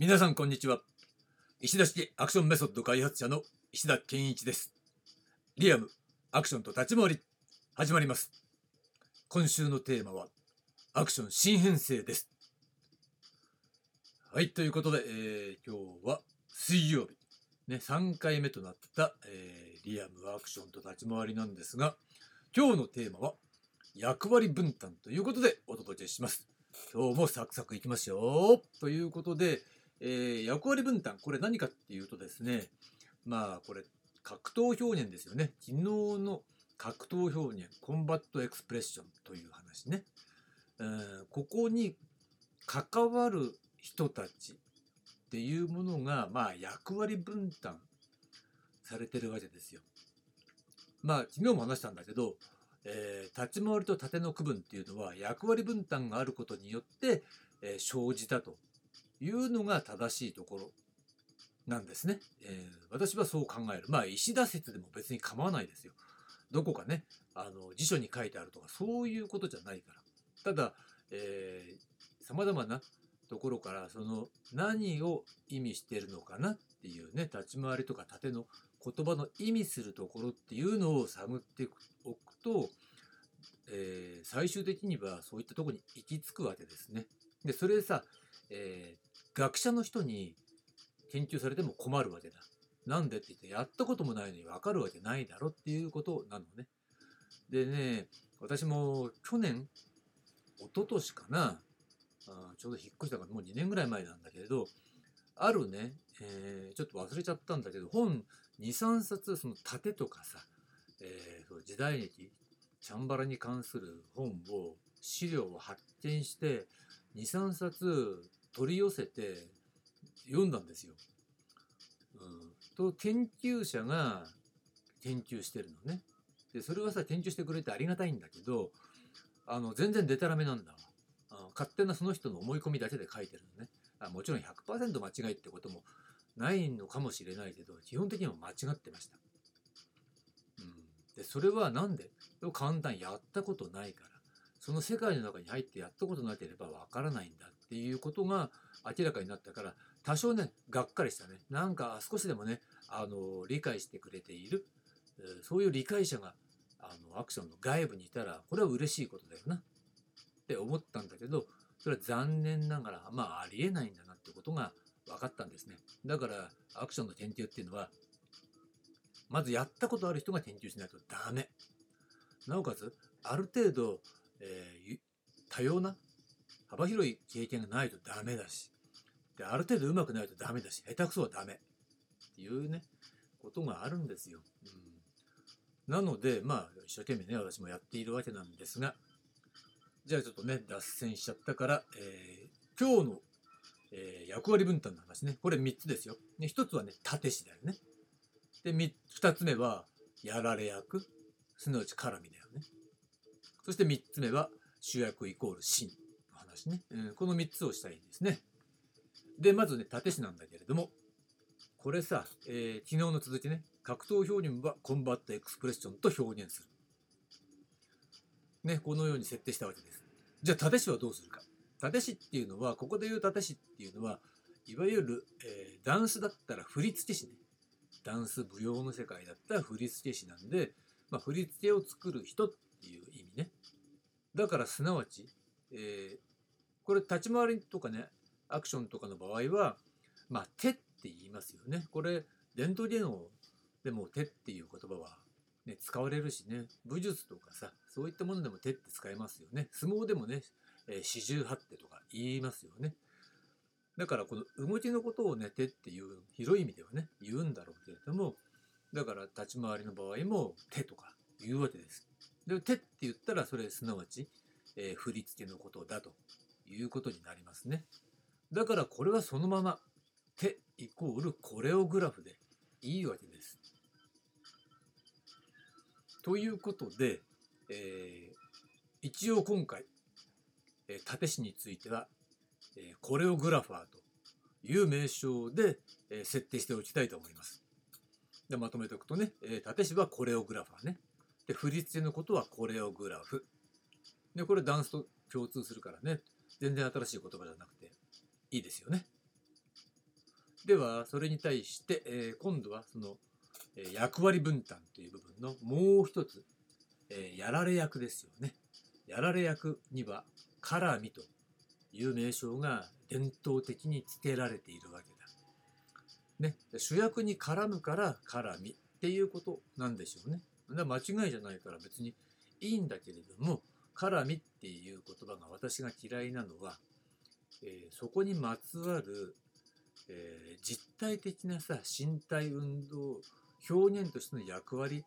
皆さんこんにちは。石田式アクションメソッド開発者の石田健一です。リアムアクションと立ち回り始まります。今週のテーマはアクション新編成です。はいということで、えー、今日は水曜日。ね3回目となった、えー、リアムアクションと立ち回りなんですが今日のテーマは役割分担ということでお届けします。今日もサクサクいきましょう。ということで、えー、役割分担これ何かっていうとですねまあこれ格闘表現ですよね。昨日の格闘表現コンバットエクスプレッションという話ね、えー、ここに関わる人たちっていうものがまあ役割分担されてるわけですよ。まあ昨日も話したんだけどえー、立ち回りと縦の区分っていうのは役割分担があることによって、えー、生じたと。いうのが正しいところなんですね、えー、私はそう考える。まあ石田説でも別に構わないですよ。どこかねあの辞書に書いてあるとかそういうことじゃないから。たださまざまなところからその何を意味してるのかなっていうね立ち回りとか縦の言葉の意味するところっていうのを探っておくと、えー、最終的にはそういったとこに行き着くわけですね。でそれでさ、えー、学者の人に研究されても困るわけだ。なんでって言ってやったこともないのに分かるわけないだろっていうことなのね。でね私も去年一昨年かなあちょうど引っ越したからもう2年ぐらい前なんだけれどあるね、えー、ちょっと忘れちゃったんだけど本23冊その盾とかさ、えー、時代劇チャンバラに関する本を資料を発見して23冊取り寄せて読んだんですよ。うん、と研究者が研究してるのね。でそれはさ研究してくれてありがたいんだけどあの全然デタラメなんだわ。勝手なその人の思い込みだけで書いてるのね。あもちろん100%間違いってこともないのかもしれないけど基本的には間違ってました。うん、でそれは何で？簡単やったことないからその世界の中に入ってやったことなければわからないんだっていうことが明らかになったから多少ねがっかりしたねなんか少しでもねあの理解してくれているそういう理解者があのアクションの外部にいたらこれは嬉しいことだよなって思ったんだけどそれは残念ながらまあありえないんだなってことが分かったんですね。だからアクションの研究っていうのはまずやったことある人が研究しないとダメ。なおかつある程度、えー、多様な幅広い経験がないとダメだしである程度上手くないとダメだし下手くそはダメっていうねことがあるんですよ。うん、なのでまあ一生懸命ね私もやっているわけなんですがじゃあちょっとね脱線しちゃったから、えー、今日のえー、役割分担の話ね。これ3つですよ。ね、1つはね、縦詞だよね。で、2つ目は、やられ役。すなわち絡みだよね。そして3つ目は、主役イコール真の話ね。この3つをしたいんですね。で、まずね、縦詞なんだけれども、これさ、えー、昨日の続きね、格闘表現はコンバットエクスプレッションと表現する。ね、このように設定したわけです。じゃあ、縦詞はどうするか。立師っていうのはここで言う立師っていうのはいわゆる、えー、ダンスだったら振付師ねダンス舞踊の世界だったら振付師なんで、まあ、振付を作る人っていう意味ねだからすなわち、えー、これ立ち回りとかねアクションとかの場合はまあ手って言いますよねこれ伝統芸能でも手っていう言葉はね、使われるしね武術とかさそういったものでも手って使えますよね相撲でもね四十八手とか言いますよね。だからこの動きのことをね手っていう広い意味ではね言うんだろうけれどもだから立ち回りの場合も手とか言うわけです。で手って言ったらそれすなわち、えー、振り付けのことだということになりますね。だからこれはそのまま手イコールコレオグラフでいいわけです。ということで、えー、一応今回え縦師については、えコレオグラファーという名称で、え設定しておきたいと思います。でまとめておくとね、え縦師はコレオグラファーね。で振り付けのことはコレオグラフ。でこれダンスと共通するからね全然新しい言葉じゃなくていいですよね。ではそれに対して、え、今度はその、え、役割分担という部分のもう一つ、え、やられ役ですよね。やられ役には絡みという名称が伝統的に付けられているわけだ。ね、主役に絡むから絡みっていうことなんでしょうね。間違いじゃないから別にいいんだけれども絡みっていう言葉が私が嫌いなのは、えー、そこにまつわる、えー、実体的なさ身体運動表現としての役割、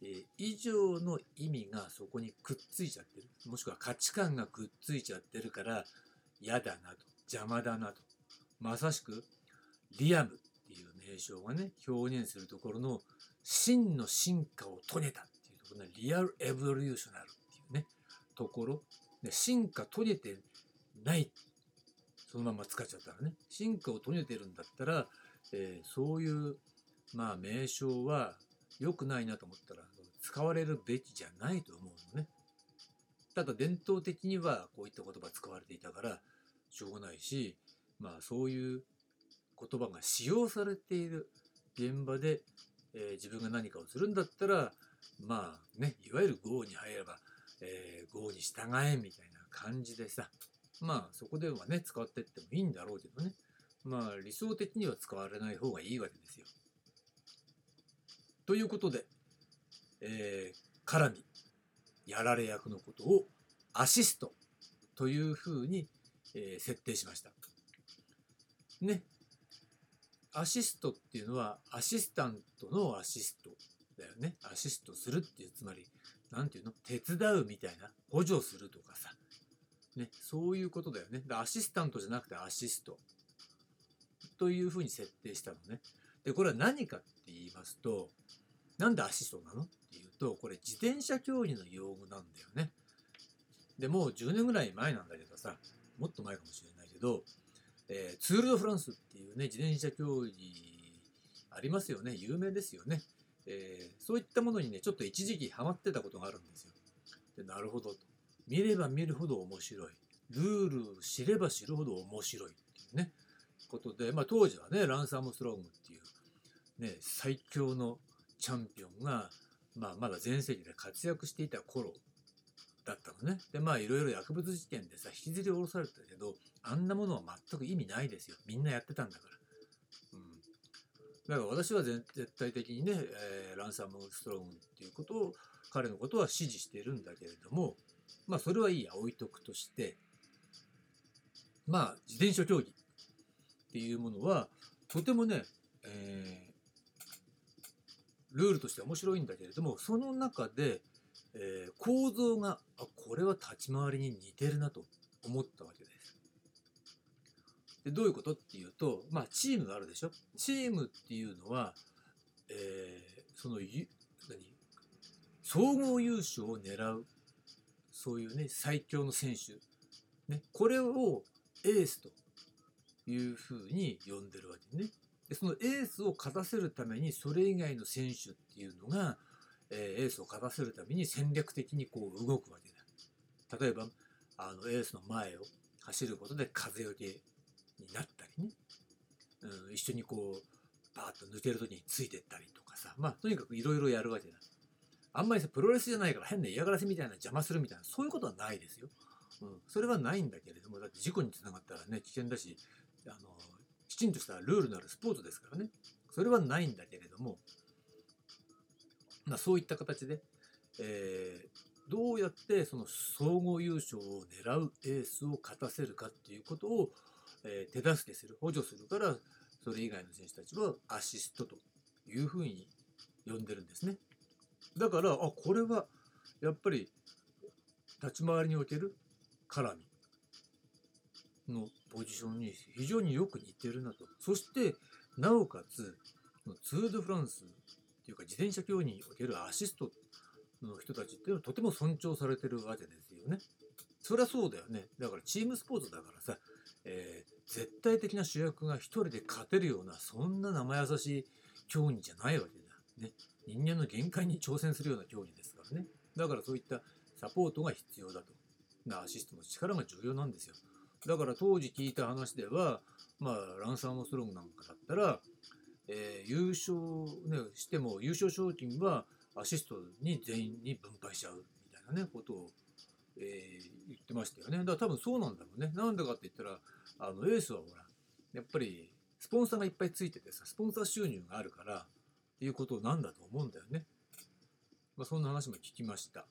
えー、以上の意味がそこにくっついちゃってるもしくは価値観がくっついちゃってるから嫌だなと邪魔だなとまさしくリアムっていう名称がね表現するところの真の進化を遂げたっていうところねリアルエボリューショナルっていうねところ進化遂げてないそのまま使っちゃったらね進化を遂げてるんだったら、えー、そういうまあ名称は良くないなと思ったら使われるべきじゃないと思うのね。ただ伝統的にはこういった言葉使われていたからしょうがないしまあそういう言葉が使用されている現場で、えー、自分が何かをするんだったらまあねいわゆる豪に入れば、えー、豪に従えみたいな感じでさまあそこではね使ってってもいいんだろうけどねまあ理想的には使われない方がいいわけですよ。ということで、えー、絡みやられ役のことをアシストというふうに、えー、設定しました。ね。アシストっていうのはアシスタントのアシストだよね。アシストするっていう、つまり、なんていうの？手伝うみたいな、補助するとかさ。ね。そういうことだよね。アシスタントじゃなくてアシストというふうに設定したのね。で、これは何かって言いますと、なんでアシストなの？っていうと、これ自転車競技の用語なんだよね。で、もう10年ぐらい前なんだけどさ、もっと前かもしれないけど、えー、ツール・ド・フランスっていうね、自転車競技ありますよね。有名ですよね。えー、そういったものにね、ちょっと一時期ハマってたことがあるんですよ。でなるほどと。見れば見るほど面白い。ルール知れば知るほど面白いっていうね、ことで、まあ当時はね、ランサム・ストロングっていう、ね、最強のチャンピオンが、まあ、まだ全盛期で活躍していた頃だったのね。で、まあ、いろいろ薬物事件でさ、引きずり下ろされたけど、あんなものは全く意味ないですよ。みんなやってたんだから。だから私は絶対的にね、えー、ランサム・ストロングっていうことを、彼のことは支持しているんだけれども、まあ、それはいいや、置いとくとして、まあ、自転車競技っていうものは、とてもね、えールールとして面白いんだけれどもその中で、えー、構造があこれは立ち回りに似てるなと思ったわけです。でどういうこと？っていうとまあチームがあるでしょ？チームっていうのは、えー、その何？総合優勝を狙うそういうね最強の選手、ね、これをエースというふうに呼んでるわけね。でそのエースを勝たせるためにそれ以外の選手っていうのが、えー、エースを勝たせるために戦略的にこう動くわけだ。例えばあのエースの前を走ることで風よけになったりね、うん、一緒にこうバーッと抜ける時についてったりとかさまあとにかくいろいろやるわけだ。あんまりさプロレスじゃないから変な嫌がらせみたいな邪魔するみたいなそういうことはないですよ。うん、それはないんだけれどもだって事故につながったらね危険だしあのきちんとしたルールのあるスポーツですからねそれはないんだけれども、まあ、そういった形で、えー、どうやってその総合優勝を狙うエースを勝たせるかっていうことを、え、手助けする補助するからそれ以外の選手たちはアシストというふうに呼んでるんですねだからあこれはやっぱり立ち回りにおける絡みのポジションに非常によく似てるなと。そして、なおかつ、ツール・ド・フランスっていうか自転車競技におけるアシストの人たちっていうのはとても尊重されてるわけですよね。そりゃそうだよね。だからチームスポーツだからさ、えー、絶対的な主役が一人で勝てるような、そんな生優しい競技じゃないわけだ。ね。人間の限界に挑戦するような競技ですからね。だからそういったサポートが必要だと。アシストの力が重要なんですよ。だから当時聞いた話ではまあランサムストロングなんかだったら、えー優勝、ね、しても優勝賞金はアシストに全員に分配しちゃうみたいなねことを、えー言ってましたよね。だから多分そうなんだろうね。なんでかって言ったらあのエースはほらやっぱりスポンサーがいっぱいついててさスポンサー収入があるからっていうことなんだと思うんだよね、まあ、そんな話も聞きました。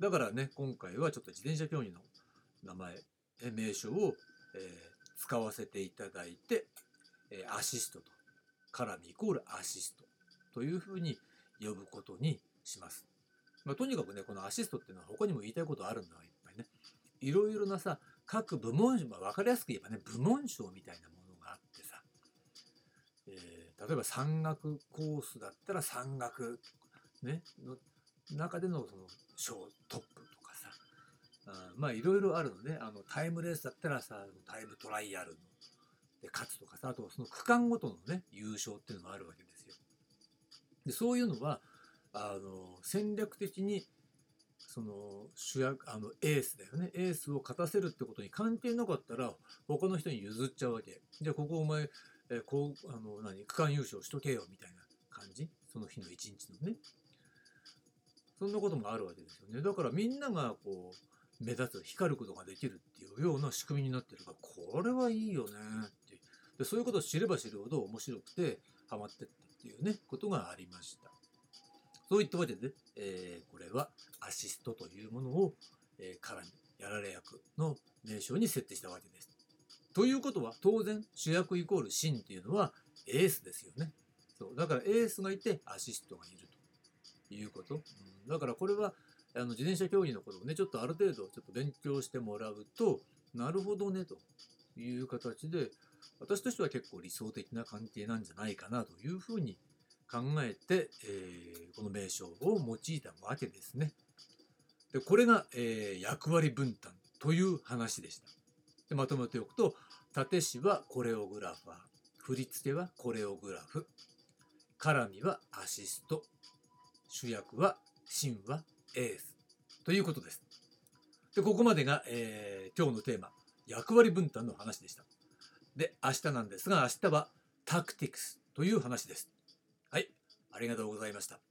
だからね今回はちょっと自転車競技の名前名称を、えー使わせていただいて、えーアシストと絡みイコールアシストというふうに呼ぶことにします。まあ、とにかくねこのアシストっていうのは他にも言いたいことあるんだわいっぱいね。いろいろなさ各部門、まあ、分かりやすく言えばね部門賞みたいなものがあってさ、えー例えば山岳コースだったら山岳ねの中でのその賞トップとかさあまあいろいろあるのねあのタイムレースだったらさタイムトライアルので勝つとかさあとその区間ごとのね優勝っていうのがあるわけですよ。でそういうのはあの戦略的にその主役あのエースだよね。エースを勝たせるってことに関係なかったら他の人に譲っちゃうわけ。じゃあここお前、えこうあの何区間優勝しとけよみたいな感じ？その日の一日のね。そんなこともあるわけですよね。だからみんながこう目立つ光ることができるっていうような仕組みになってる。からこれはいいよねって。でそういうことを知れば知るほど面白くてハマってったっていうねことがありました。そういったわけで、えーこれはアシストというものを、えー、からにやられ役の名称に設定したわけです。ということは当然主役イコールシンっていうのはエースですよね。そうだからエースがいてアシストがいるということ、うんだからこれはあの自転車競技のことをねちょっとある程度ちょっと勉強してもらうとなるほどねという形で私としては結構理想的な関係なんじゃないかなというふうに考えて、えーこの名称を用いたわけですね。でこれが、えー役割分担という話でした。でまとめておくと立師はコレオグラファー振り付けはコレオグラフ絡みはアシスト主役は芯はエースということです。でここまでが、えー今日のテーマ役割分担の話でした。で明日なんですが明日はタクティクスという話です。ありがとうございました。